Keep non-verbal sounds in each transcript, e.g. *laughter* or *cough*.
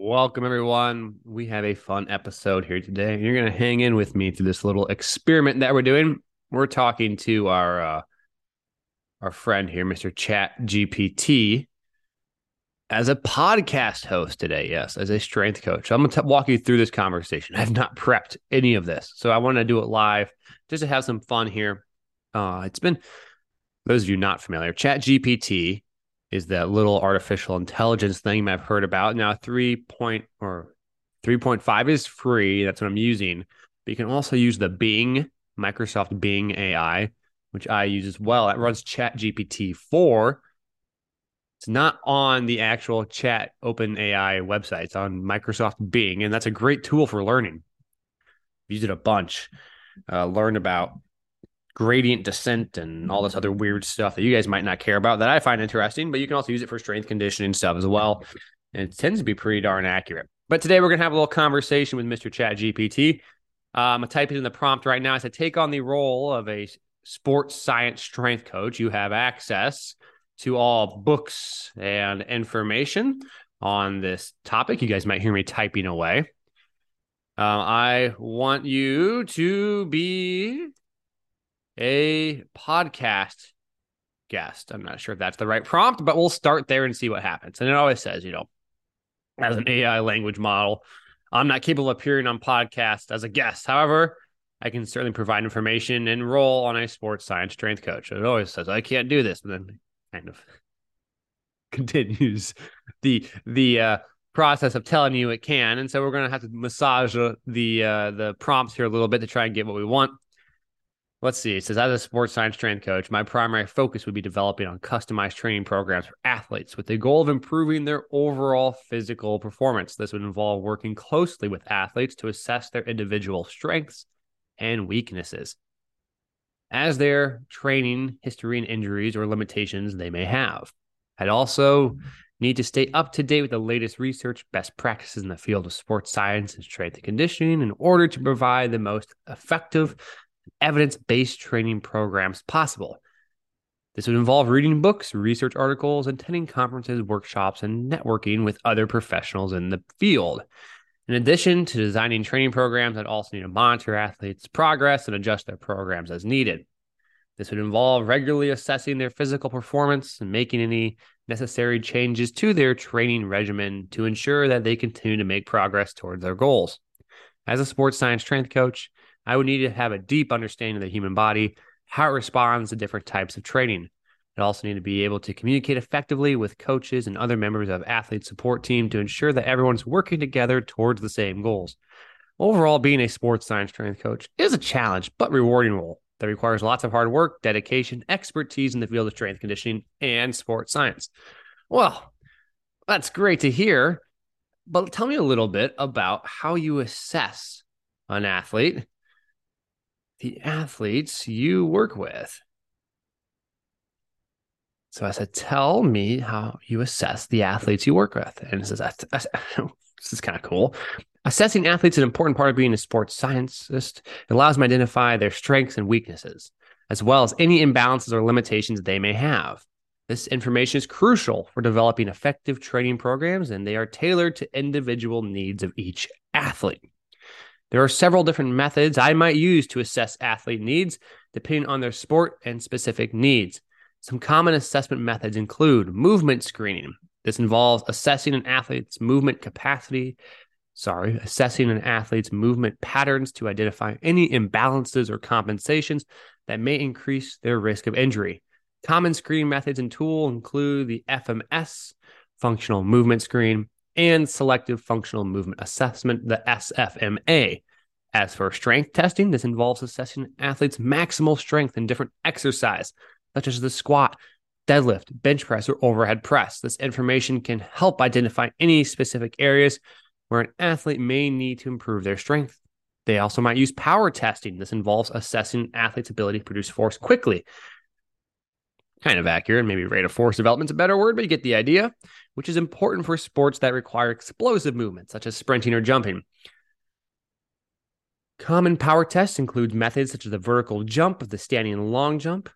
Welcome, everyone. We have a fun episode here today. You're going to hang in with me through this little experiment that we're doing. We're talking to our uh, our friend here, Mr. Chat GPT, as a podcast host today. Yes, as a strength coach. I'm going to walk you through this conversation. I have not prepped any of this, so I want to do it live just to have some fun here. Uh, it's been those of you not familiar, Chat GPT is that little artificial intelligence thing I've heard about. Now, three point or 3.5 is free. That's what I'm using. But you can also use the Bing, Microsoft Bing AI, which I use as well. That runs Chat GPT 4. It's not on the actual Chat Open AI website. It's on Microsoft Bing, and that's a great tool for learning. Use it a bunch. Uh, learn about gradient descent and all this other weird stuff that you guys might not care about that I find interesting, but you can also use it for strength conditioning stuff as well. And it tends to be pretty darn accurate. But today we're going to have a little conversation with Mr. Chat GPT. Um, I'm it in the prompt right now. I said, take on the role of a sports science strength coach. You have access to all books and information on this topic. You guys might hear me typing away. Um, I want you to be a podcast guest. I'm not sure if that's the right prompt, but we'll start there and see what happens. And it always says, you know, as an AI language model, I'm not capable of appearing on podcasts as a guest. However, I can certainly provide information and role on a sports science strength coach. It always says I can't do this, And then kind of *laughs* continues the the uh, process of telling you it can. And so we're going to have to massage the uh, the prompts here a little bit to try and get what we want. Let's see. It says, as a sports science strength coach, my primary focus would be developing on customized training programs for athletes with the goal of improving their overall physical performance. This would involve working closely with athletes to assess their individual strengths and weaknesses as their training history and injuries or limitations they may have. I'd also need to stay up to date with the latest research, best practices in the field of sports science and strength and conditioning in order to provide the most effective evidence based training programs possible. This would involve reading books, research articles, attending conferences, workshops, and networking with other professionals in the field. In addition to designing training programs, I'd also need to monitor athletes' progress and adjust their programs as needed. This would involve regularly assessing their physical performance and making any necessary changes to their training regimen to ensure that they continue to make progress towards their goals. As a sports science strength coach, I would need to have a deep understanding of the human body, how it responds to different types of training. I'd also need to be able to communicate effectively with coaches and other members of athlete support team to ensure that everyone's working together towards the same goals. Overall, being a sports science strength coach is a challenge but rewarding role that requires lots of hard work, dedication, expertise in the field of strength conditioning and sports science. Well, that's great to hear. But tell me a little bit about how you assess an athlete the athletes you work with. So I said, tell me how you assess the athletes you work with. And it says, this is *laughs* kind of cool. Assessing athletes is an important part of being a sports scientist. It allows them to identify their strengths and weaknesses, as well as any imbalances or limitations they may have. This information is crucial for developing effective training programs, and they are tailored to individual needs of each athlete. There are several different methods I might use to assess athlete needs depending on their sport and specific needs. Some common assessment methods include movement screening. This involves assessing an athlete's movement capacity, sorry, assessing an athlete's movement patterns to identify any imbalances or compensations that may increase their risk of injury. Common screening methods and tools include the FMS, functional movement screen, and selective functional movement assessment, the SFMA. As for strength testing, this involves assessing athletes' maximal strength in different exercise, such as the squat, deadlift, bench press, or overhead press. This information can help identify any specific areas where an athlete may need to improve their strength. They also might use power testing. This involves assessing an athlete's ability to produce force quickly. Kind of accurate. Maybe rate of force development is a better word, but you get the idea which is important for sports that require explosive movement, such as sprinting or jumping. Common power tests include methods such as the vertical jump, of the standing and long jump,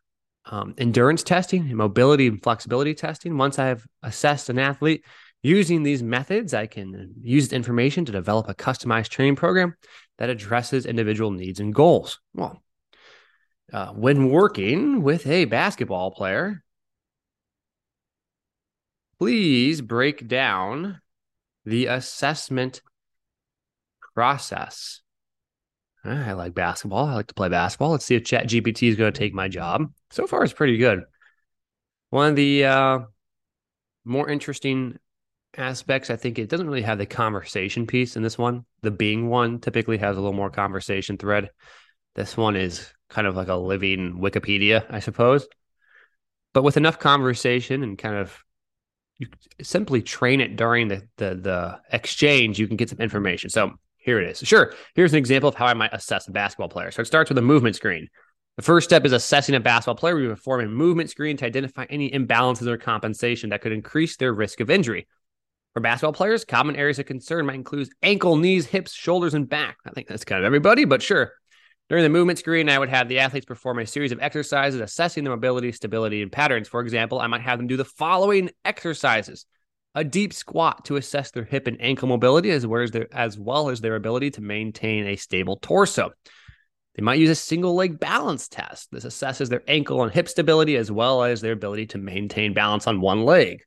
um, endurance testing, mobility and flexibility testing. Once I have assessed an athlete Using these methods, I can use the information to develop a customized training program that addresses individual needs and goals. Well, uh, when working with a basketball player, please break down the assessment process. I like basketball. I like to play basketball. Let's see if Chat GPT is going to take my job. So far, it's pretty good. One of the uh, more interesting aspects, I think it doesn't really have the conversation piece in this one. The Bing one typically has a little more conversation thread. This one is kind of like a living Wikipedia, I suppose. But with enough conversation and kind of you simply train it during the, the the exchange, you can get some information. So here it is. Sure. Here's an example of how I might assess a basketball player. So it starts with a movement screen. The first step is assessing a basketball player. We perform a movement screen to identify any imbalances or compensation that could increase their risk of injury. For basketball players, common areas of concern might include ankle, knees, hips, shoulders, and back. I think that's kind of everybody, but sure. During the movement screen, I would have the athletes perform a series of exercises assessing their mobility, stability, and patterns. For example, I might have them do the following exercises a deep squat to assess their hip and ankle mobility, as well as their, as well as their ability to maintain a stable torso. They might use a single leg balance test. This assesses their ankle and hip stability, as well as their ability to maintain balance on one leg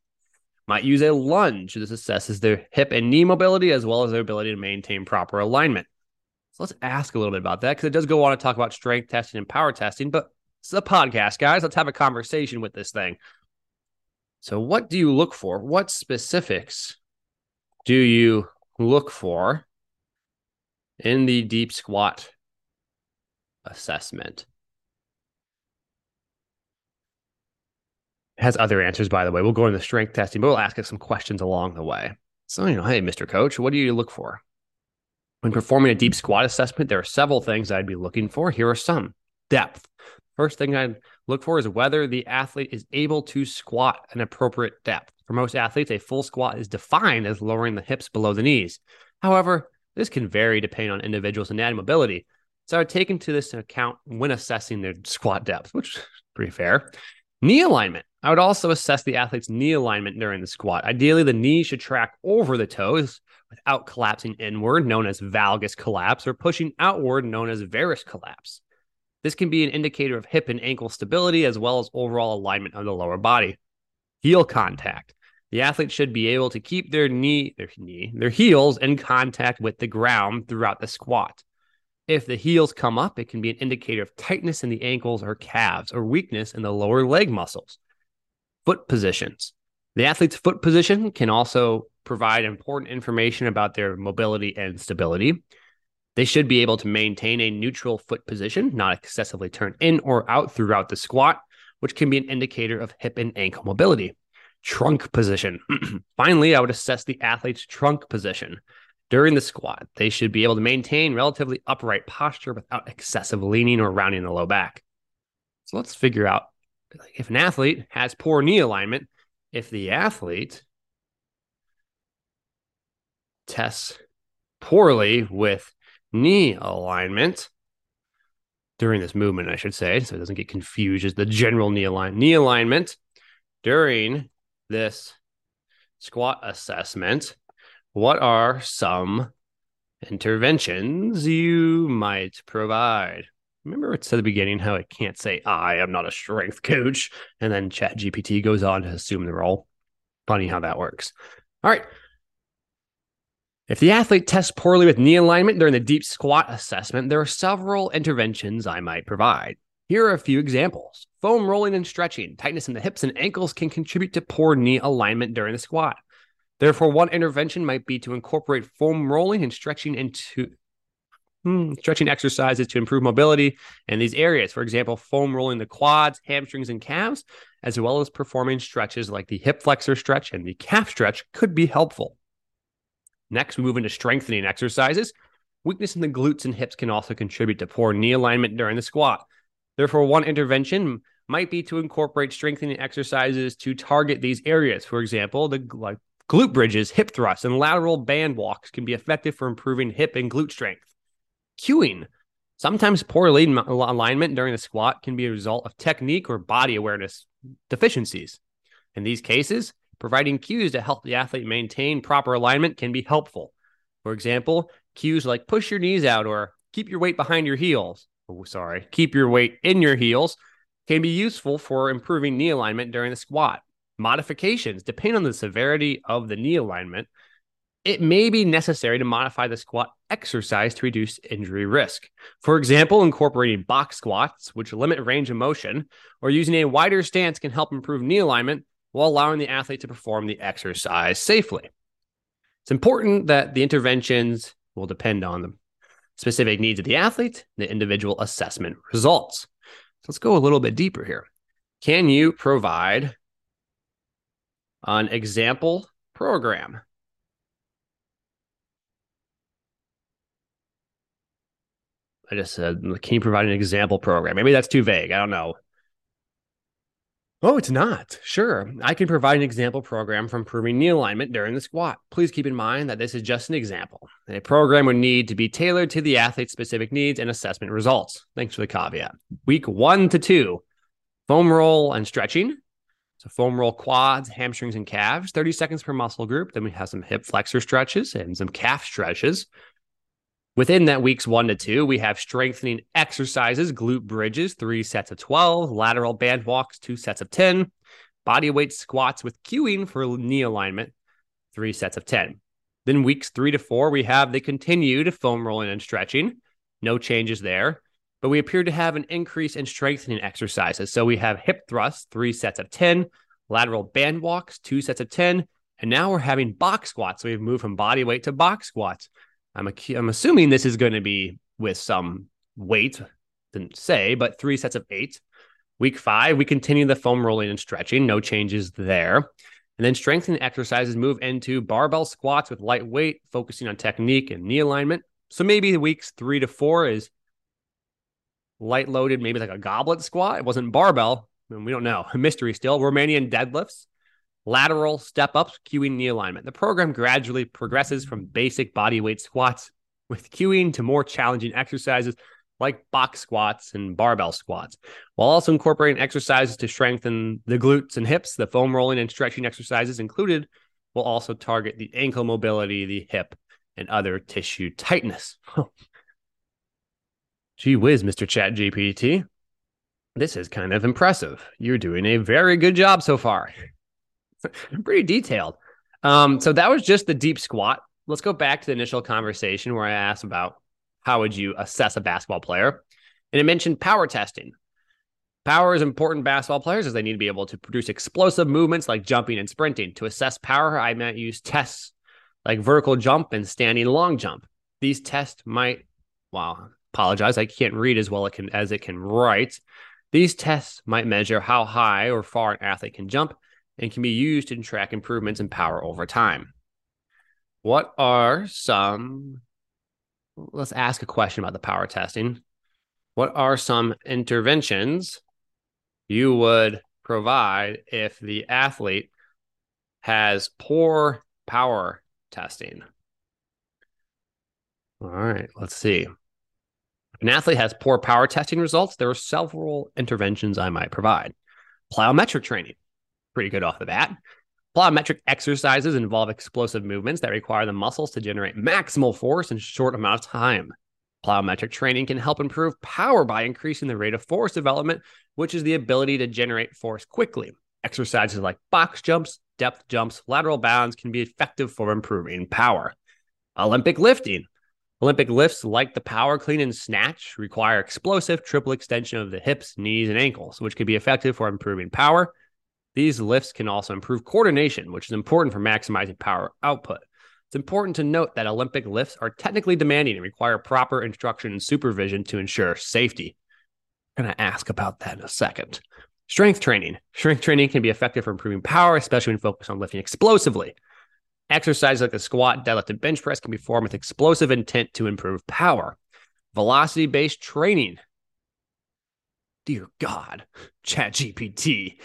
might use a lunge. This assesses their hip and knee mobility as well as their ability to maintain proper alignment. So let's ask a little bit about that because it does go on to talk about strength testing and power testing, but it's a podcast, guys. Let's have a conversation with this thing. So, what do you look for? What specifics do you look for in the deep squat assessment? has other answers, by the way. We'll go into strength testing, but we'll ask us some questions along the way. So, you know, hey, Mr. Coach, what do you look for? When performing a deep squat assessment, there are several things I'd be looking for. Here are some depth. First thing I'd look for is whether the athlete is able to squat an appropriate depth. For most athletes, a full squat is defined as lowering the hips below the knees. However, this can vary depending on individuals' anatomy mobility. So I would take into this account when assessing their squat depth, which is pretty fair. Knee alignment. I would also assess the athlete's knee alignment during the squat. Ideally, the knee should track over the toes without collapsing inward, known as valgus collapse, or pushing outward, known as varus collapse. This can be an indicator of hip and ankle stability as well as overall alignment of the lower body. Heel contact. The athlete should be able to keep their knee, their knee, their heels in contact with the ground throughout the squat. If the heels come up, it can be an indicator of tightness in the ankles or calves or weakness in the lower leg muscles. Foot positions. The athlete's foot position can also provide important information about their mobility and stability. They should be able to maintain a neutral foot position, not excessively turn in or out throughout the squat, which can be an indicator of hip and ankle mobility. Trunk position. *clears throat* Finally, I would assess the athlete's trunk position. During the squat, they should be able to maintain relatively upright posture without excessive leaning or rounding the low back. So let's figure out if an athlete has poor knee alignment, if the athlete tests poorly with knee alignment during this movement, I should say, so it doesn't get confused as the general knee alignment. Knee alignment during this squat assessment what are some interventions you might provide? Remember, it said at the beginning how it can't say, I am not a strength coach. And then Chat GPT goes on to assume the role. Funny how that works. All right. If the athlete tests poorly with knee alignment during the deep squat assessment, there are several interventions I might provide. Here are a few examples. Foam rolling and stretching. Tightness in the hips and ankles can contribute to poor knee alignment during the squat. Therefore, one intervention might be to incorporate foam rolling and stretching into hmm, stretching exercises to improve mobility in these areas. For example, foam rolling the quads, hamstrings, and calves, as well as performing stretches like the hip flexor stretch and the calf stretch could be helpful. Next, we move into strengthening exercises. Weakness in the glutes and hips can also contribute to poor knee alignment during the squat. Therefore, one intervention might be to incorporate strengthening exercises to target these areas. For example, the like Glute bridges, hip thrusts, and lateral band walks can be effective for improving hip and glute strength. Cueing. Sometimes poor alignment during the squat can be a result of technique or body awareness deficiencies. In these cases, providing cues to help the athlete maintain proper alignment can be helpful. For example, cues like push your knees out or keep your weight behind your heels. Oh, sorry, keep your weight in your heels can be useful for improving knee alignment during the squat. Modifications depend on the severity of the knee alignment. It may be necessary to modify the squat exercise to reduce injury risk. For example, incorporating box squats, which limit range of motion, or using a wider stance can help improve knee alignment while allowing the athlete to perform the exercise safely. It's important that the interventions will depend on the specific needs of the athlete, the individual assessment results. So let's go a little bit deeper here. Can you provide an example program? I just said, can you provide an example program? Maybe that's too vague. I don't know. Oh, it's not. Sure. I can provide an example program from improving knee alignment during the squat. Please keep in mind that this is just an example. A program would need to be tailored to the athlete's specific needs and assessment results. Thanks for the caveat. Week one to two, foam roll and stretching. So, foam roll quads, hamstrings, and calves, 30 seconds per muscle group. Then we have some hip flexor stretches and some calf stretches. Within that weeks one to two, we have strengthening exercises, glute bridges, three sets of 12, lateral band walks, two sets of 10, body weight squats with cueing for knee alignment, three sets of 10. Then weeks three to four, we have the continued foam rolling and stretching, no changes there. But we appear to have an increase in strengthening exercises. So we have hip thrusts, three sets of 10, lateral band walks, two sets of 10. And now we're having box squats. So we've moved from body weight to box squats. I'm, a, I'm assuming this is going to be with some weight, didn't say, but three sets of eight. Week five, we continue the foam rolling and stretching, no changes there. And then strengthening exercises move into barbell squats with light weight, focusing on technique and knee alignment. So maybe weeks three to four is light loaded, maybe like a goblet squat. It wasn't barbell. I mean, we don't know. *laughs* Mystery still. Romanian deadlifts lateral step ups, cueing knee alignment. The program gradually progresses from basic body weight squats with cueing to more challenging exercises like box squats and barbell squats, while also incorporating exercises to strengthen the glutes and hips. The foam rolling and stretching exercises included will also target the ankle mobility, the hip, and other tissue tightness. *laughs* Gee whiz, Mr. Chat GPT. This is kind of impressive. You're doing a very good job so far. *laughs* pretty detailed. Um, so that was just the deep squat. Let's go back to the initial conversation where I asked about how would you assess a basketball player, and it mentioned power testing. Power is important basketball players as they need to be able to produce explosive movements like jumping and sprinting. To assess power, I might use tests like vertical jump and standing long jump. These tests might, well, apologize, I can't read as well as it can write. These tests might measure how high or far an athlete can jump and can be used to track improvements in power over time. What are some, let's ask a question about the power testing. What are some interventions you would provide if the athlete has poor power testing? All right, let's see. If an athlete has poor power testing results, there are several interventions I might provide. Plyometric training pretty good off the bat. Plyometric exercises involve explosive movements that require the muscles to generate maximal force in a short amount of time. Plyometric training can help improve power by increasing the rate of force development, which is the ability to generate force quickly. Exercises like box jumps, depth jumps, lateral bounds can be effective for improving power. Olympic lifting. Olympic lifts like the power clean and snatch require explosive triple extension of the hips, knees, and ankles, which can be effective for improving power, these lifts can also improve coordination, which is important for maximizing power output. It's important to note that Olympic lifts are technically demanding and require proper instruction and supervision to ensure safety. I'm going to ask about that in a second. Strength training. Strength training can be effective for improving power, especially when focused on lifting explosively. Exercises like the squat, deadlift, and bench press can be formed with explosive intent to improve power. Velocity based training. Dear God, ChatGPT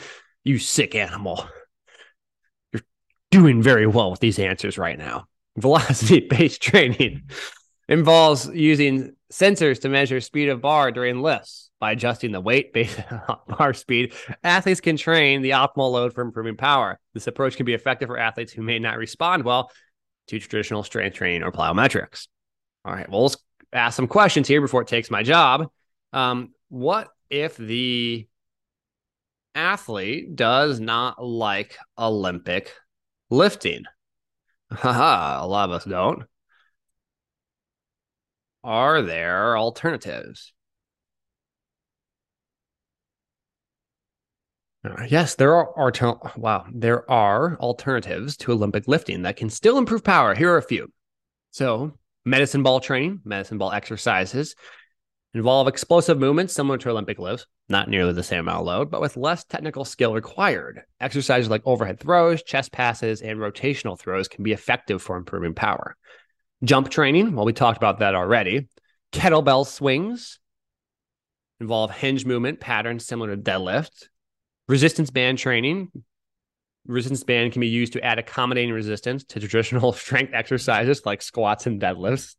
you sick animal. You're doing very well with these answers right now. Velocity *laughs* based training involves using sensors to measure speed of bar during lifts. By adjusting the weight based *laughs* on bar speed, athletes can train the optimal load for improving power. This approach can be effective for athletes who may not respond well to traditional strength training or plyometrics. All right, well, let's ask some questions here before it takes my job. Um, what if the athlete does not like Olympic lifting? Haha, a lot of us don't. Are there alternatives? Uh, yes, there are, are wow, there are alternatives to Olympic lifting that can still improve power. Here are a few. So, medicine ball training, medicine ball exercises involve explosive movements similar to Olympic lifts, not nearly the same amount of load, but with less technical skill required. Exercises like overhead throws, chest passes, and rotational throws can be effective for improving power. Jump training, well, we talked about that already. Kettlebell swings involve hinge movement patterns similar to deadlift. Resistance band training. Resistance band can be used to add accommodating resistance to traditional *laughs* strength exercises like squats and deadlifts.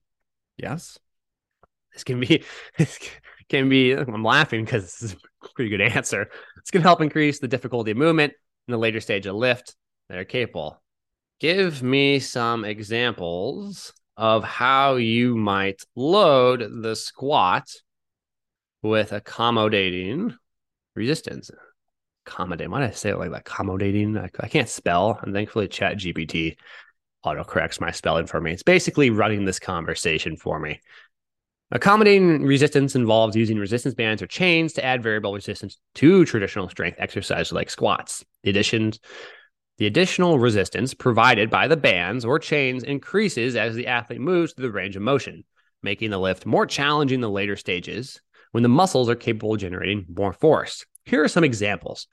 Yes. This can be *laughs* this can be I'm laughing because this is a pretty good answer. It's going to help increase the difficulty of movement in the later stage of lift that are capable. Give me some examples of how you might load the squat with accommodating resistance. Accommodate. Why did I say it like that? Accommodating. I, I can't spell. And thankfully, Chat GPT autocorrects my spelling for me. It's basically running this conversation for me. Accommodating resistance involves using resistance bands or chains to add variable resistance to traditional strength exercises like squats. The additions the additional resistance provided by the bands or chains increases as the athlete moves through the range of motion, making the lift more challenging in the later stages when the muscles are capable of generating more force. Here are some examples.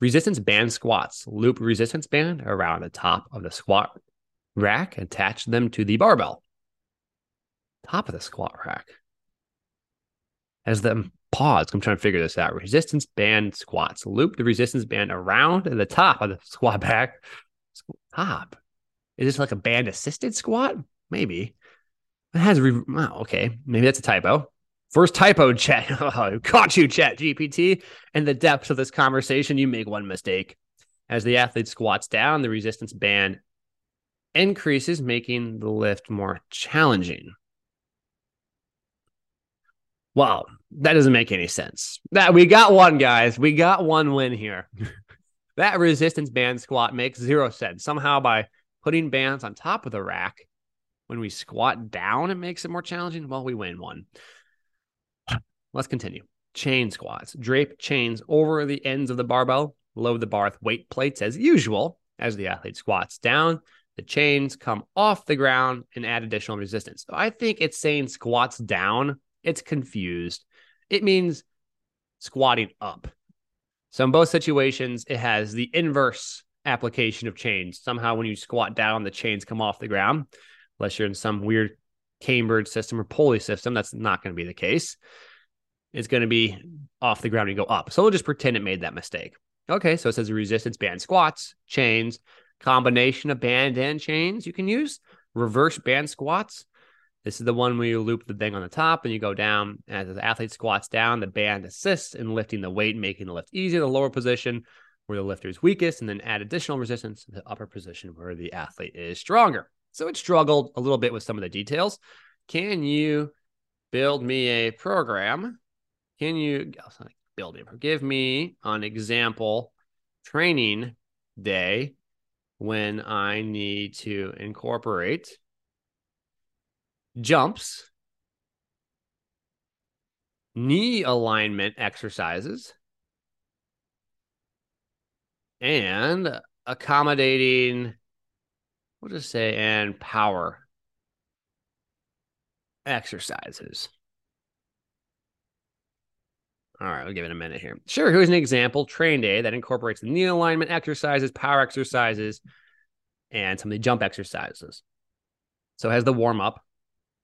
Resistance band squats. Loop resistance band around the top of the squat rack, attach them to the barbell. Top of the squat rack. As the pause. I'm trying to figure this out. Resistance band squats. Loop the resistance band around the top of the *laughs* squat back. Top. Is this like a band assisted squat? Maybe. It has, re- oh, okay. Maybe that's a typo. First typo, *laughs* chat. Oh, caught you, chat GPT. In the depths of this conversation, you make one mistake. As the athlete squats down, the resistance band increases, making the lift more challenging. Wow, that doesn't make any sense. That we got one, guys. We got one win here. *laughs* that resistance band squat makes zero sense. Somehow, by putting bands on top of the rack, when we squat down, it makes it more challenging. Well, we win one. Let's continue. Chain squats. Drape chains over the ends of the barbell. Load the bar with weight plates as usual. As the athlete squats down, the chains come off the ground and add additional resistance. So I think it's saying squats down it's confused. It means squatting up. So in both situations, it has the inverse application of chains. Somehow, when you squat down, the chains come off the ground. Unless you're in some weird cambered system or pulley system, that's not going to be the case. It's going to be off the ground and go up. So we'll just pretend it made that mistake. Okay, so it says resistance band squats, chains, combination of band and chains you can use, reverse band squats, this is the one where you loop the thing on the top and you go down. As the athlete squats down, the band assists in lifting the weight, making the lift easier. The lower position where the lifter is weakest, and then add additional resistance to the upper position where the athlete is stronger. So it struggled a little bit with some of the details. Can you build me a program? Can you oh, build it? Give me an example training day when I need to incorporate jumps, knee alignment exercises, and accommodating, we'll just say, and power exercises. All right, we'll give it a minute here. Sure, here's an example train day that incorporates knee alignment exercises, power exercises, and some of the jump exercises. So it has the warm up,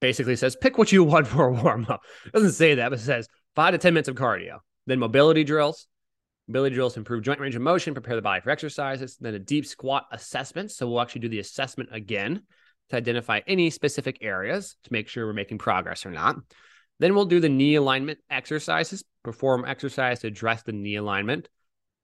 basically says pick what you want *laughs* for a warm up. Doesn't say that, but it says five to 10 minutes of cardio. Then mobility drills. Mobility drills improve joint range of motion, prepare the body for exercises. Then a deep squat assessment. So we'll actually do the assessment again to identify any specific areas to make sure we're making progress or not. Then we'll do the knee alignment exercises, perform exercise to address the knee alignment.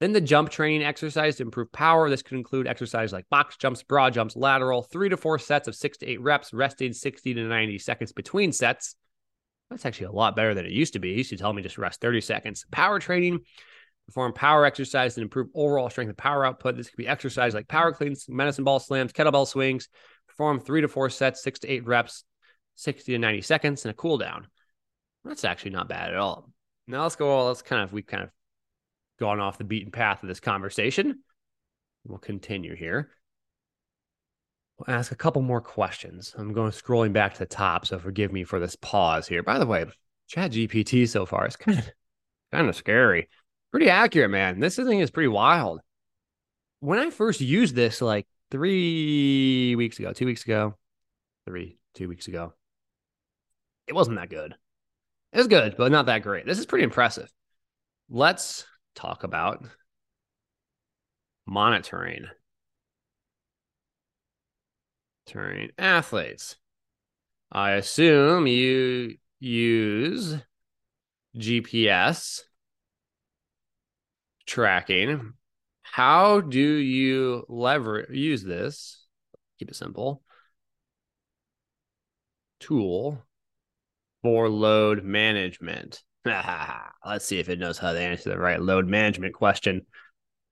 Then the jump training exercise to improve power. This could include exercises like box jumps, broad jumps, lateral, three to four sets of six to eight reps, resting 60 to 90 seconds between sets. That's actually a lot better than it used to be. Used to tell me just rest 30 seconds. Power training, perform power exercise and improve overall strength and power output. This could be exercise like power cleans, medicine ball slams, kettlebell swings. Perform three to four sets, six to eight reps, 60 to 90 seconds, and a cool down. That's actually not bad at all. Now let's go. Let's kind of, we've kind of gone off the beaten path of this conversation. We'll continue here. We'll ask a couple more questions. I'm going scrolling back to the top, so forgive me for this pause here. By the way, Chat GPT so far is kind of kind of scary. Pretty accurate, man. This thing is pretty wild. When I first used this like three weeks ago, two weeks ago, three, two weeks ago, it wasn't that good. It was good, but not that great. This is pretty impressive. Let's talk about monitoring. Monitoring athletes. I assume you use GPS tracking. How do you lever use this? Keep it simple. Tool for load management. *laughs* Let's see if it knows how to answer the right load management question.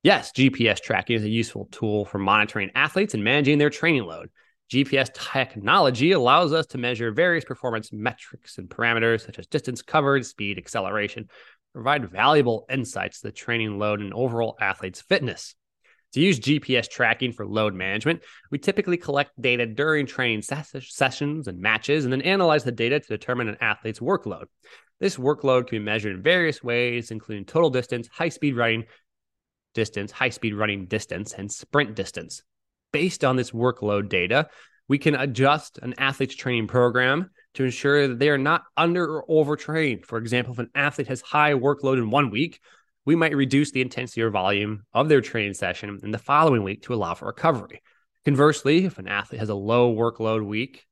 Yes, GPS tracking is a useful tool for monitoring athletes and managing their training load. GPS technology allows us to measure various performance metrics and parameters such as distance covered, speed, acceleration, provide valuable insights to the training load and overall athlete's fitness. To use GPS tracking for load management, we typically collect data during training ses- sessions and matches and then analyze the data to determine an athlete's workload. This workload can be measured in various ways, including total distance, high speed running distance, high speed running distance, and sprint distance. Based on this workload data, we can adjust an athlete's training program to ensure that they are not under or overtrained. For example, if an athlete has high workload in one week, we might reduce the intensity or volume of their training session in the following week to allow for recovery. Conversely, if an athlete has a low workload week,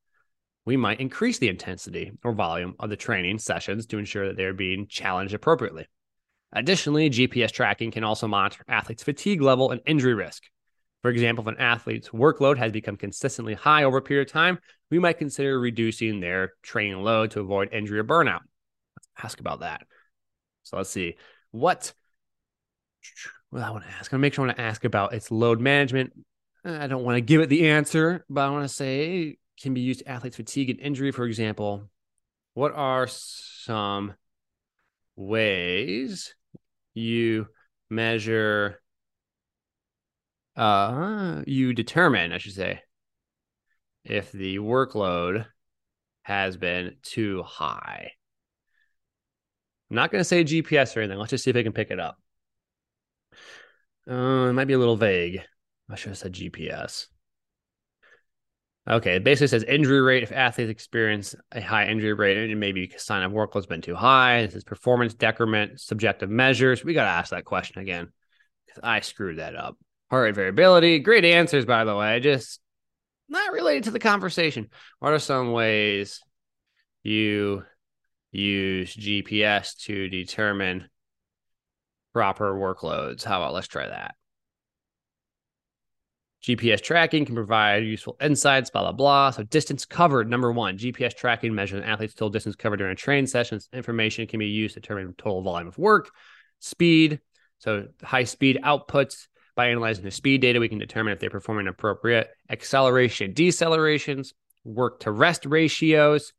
we might increase the intensity or volume of the training sessions to ensure that they're being challenged appropriately. Additionally, GPS tracking can also monitor athletes' fatigue level and injury risk. For example, if an athlete's workload has become consistently high over a period of time, we might consider reducing their training load to avoid injury or burnout. Ask about that. So let's see. What well, I want to ask. I make sure I want to ask about its load management. I don't want to give it the answer, but I want to say can be used to athletes' fatigue and injury, for example. What are some ways you measure uh you determine, I should say, if the workload has been too high. I'm not going to say GPS or anything. Let's just see if I can pick it up. Uh, it might be a little vague. I should have said GPS. Okay, it basically says injury rate if athletes experience a high injury rate, and maybe because sign of workload's been too high. This is performance decrement, subjective measures. We got to ask that question again because I screwed that up. Heart rate variability. Great answers, by the way. Just not related to the conversation. What are some ways you use GPS to determine proper workloads. How about let's try that? GPS tracking can provide useful insights, blah, blah, blah. So, distance covered, number one, GPS tracking measures an athlete's total distance covered during a training session. Information can be used to determine total volume of work, speed. So, high speed outputs. By analyzing the speed data, we can determine if they're performing appropriate acceleration, decelerations, work to rest ratios.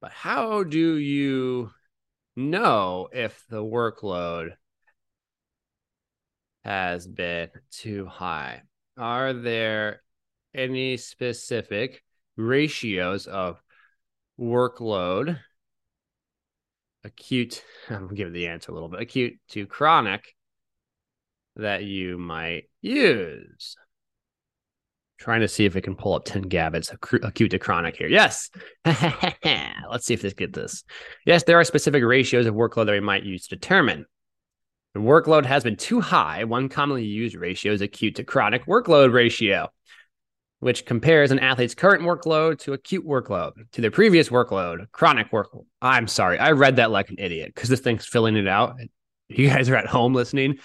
But how do you know if the workload has been too high. Are there any specific ratios of workload, acute? *laughs* I'm give the answer a little bit acute to chronic that you might use. Trying to see if it can pull up Tim Gabbett's acute to chronic here. Yes. *laughs* Let's see if this get this. Yes, there are specific ratios of workload that we might use to determine. The workload has been too high, one commonly used ratio is acute to chronic workload ratio. which compares an athlete's current workload to acute workload, to their previous workload, chronic work. I'm sorry, I read that like an idiot because this thing's filling it out. You guys are at home listening.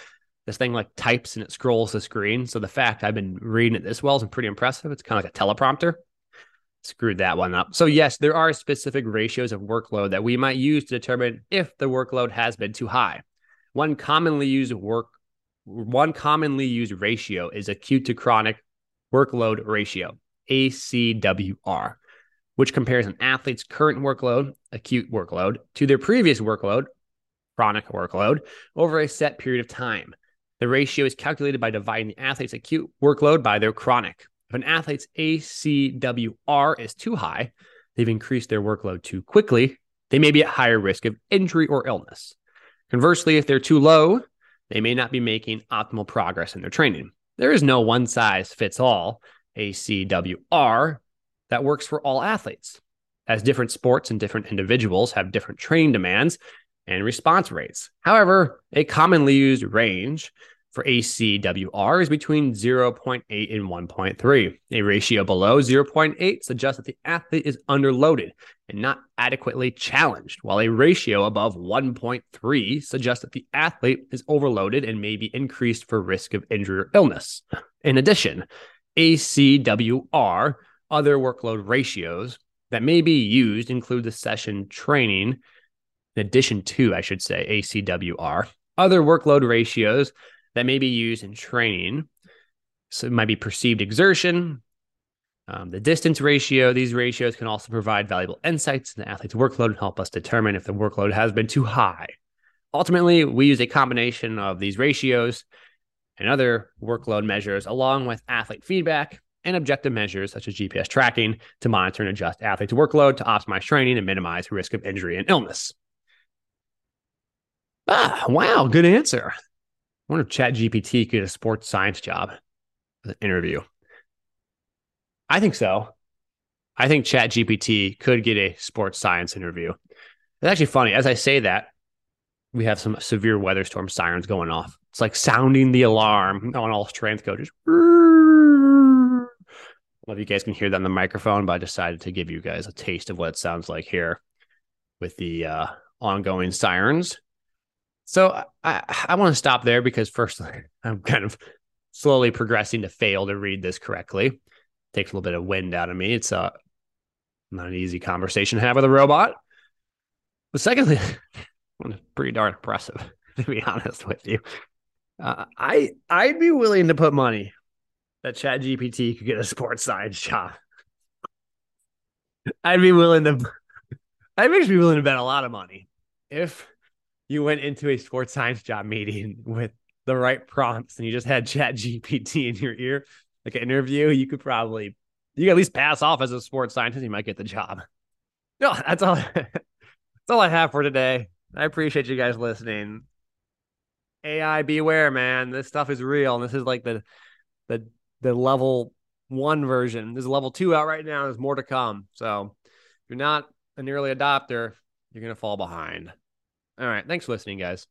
This thing like types and it scrolls the screen. So the fact I've been reading it this well is pretty impressive. It's kind of like a teleprompter. Screwed that one up. So, yes, there are specific ratios of workload that we might use to determine if the workload has been too high. One commonly used work one commonly used ratio is acute to chronic workload ratio, ACWR, which compares an athlete's current workload, acute workload, to their previous workload, chronic workload, over a set period of time. The ratio is calculated by dividing the athlete's acute workload by their chronic. If an athlete's ACWR is too high, they've increased their workload too quickly, they may be at higher risk of injury or illness. Conversely, if they're too low, they may not be making optimal progress in their training. There is no one size fits all ACWR that works for all athletes, as different sports and different individuals have different training demands and response rates. However, a commonly used range for ACWR is between 0.8 and 1.3. A ratio below 0.8 suggests that the athlete is underloaded and not adequately challenged, while a ratio above 1.3 suggests that the athlete is overloaded and may be increased for risk of injury or illness. In addition, ACWR, other workload ratios that may be used include the session training, in addition to, I should say, ACWR. Other workload ratios that may be used in training. So it might be perceived exertion, um, the distance ratio. These ratios can also provide valuable insights in the athlete's workload and help us determine if the workload has been too high. Ultimately, we use a combination of these ratios and other workload measures, along with athlete feedback and objective measures such as GPS tracking to monitor and adjust athletes' workload to optimize training and minimize risk of injury and illness. Ah, wow, good answer wonder if Chat GPT could get a sports science job an interview. I think so. I think Chat GPT could get a sports science interview. It's actually funny. As I say that, we have some severe weather storm sirens going off. It's like sounding the alarm on all strength coaches. I don't know if you guys can hear that on the microphone, but I decided to give you guys a taste of what it sounds like here with the uh, ongoing sirens. So I, I want to stop there because first *laughs* I'm kind of slowly progressing to fail to read this correctly. Takes a little bit of wind out of me. It's uh, not an easy conversation to have with a robot. But secondly, *laughs* it's pretty darn impressive *laughs* to be honest with you. Uh, I I'd be willing to put money that Chat GPT could get a sports science job. I'd be willing to. I'd actually be willing to bet a lot of money if you went into a sports science job meeting with the right prompts and you just had chat gpt *laughs* in your ear like an interview you could probably you could at least pass off as a sports scientist you might get the job. No that's all *laughs* that's all i have for today. I appreciate you guys listening. Ai beware man. This stuff is real and this is like the the the level one version. There's level two out right now there's more to come. So if you're not an early adopter you're gonna fall behind all right. Thanks for listening, guys.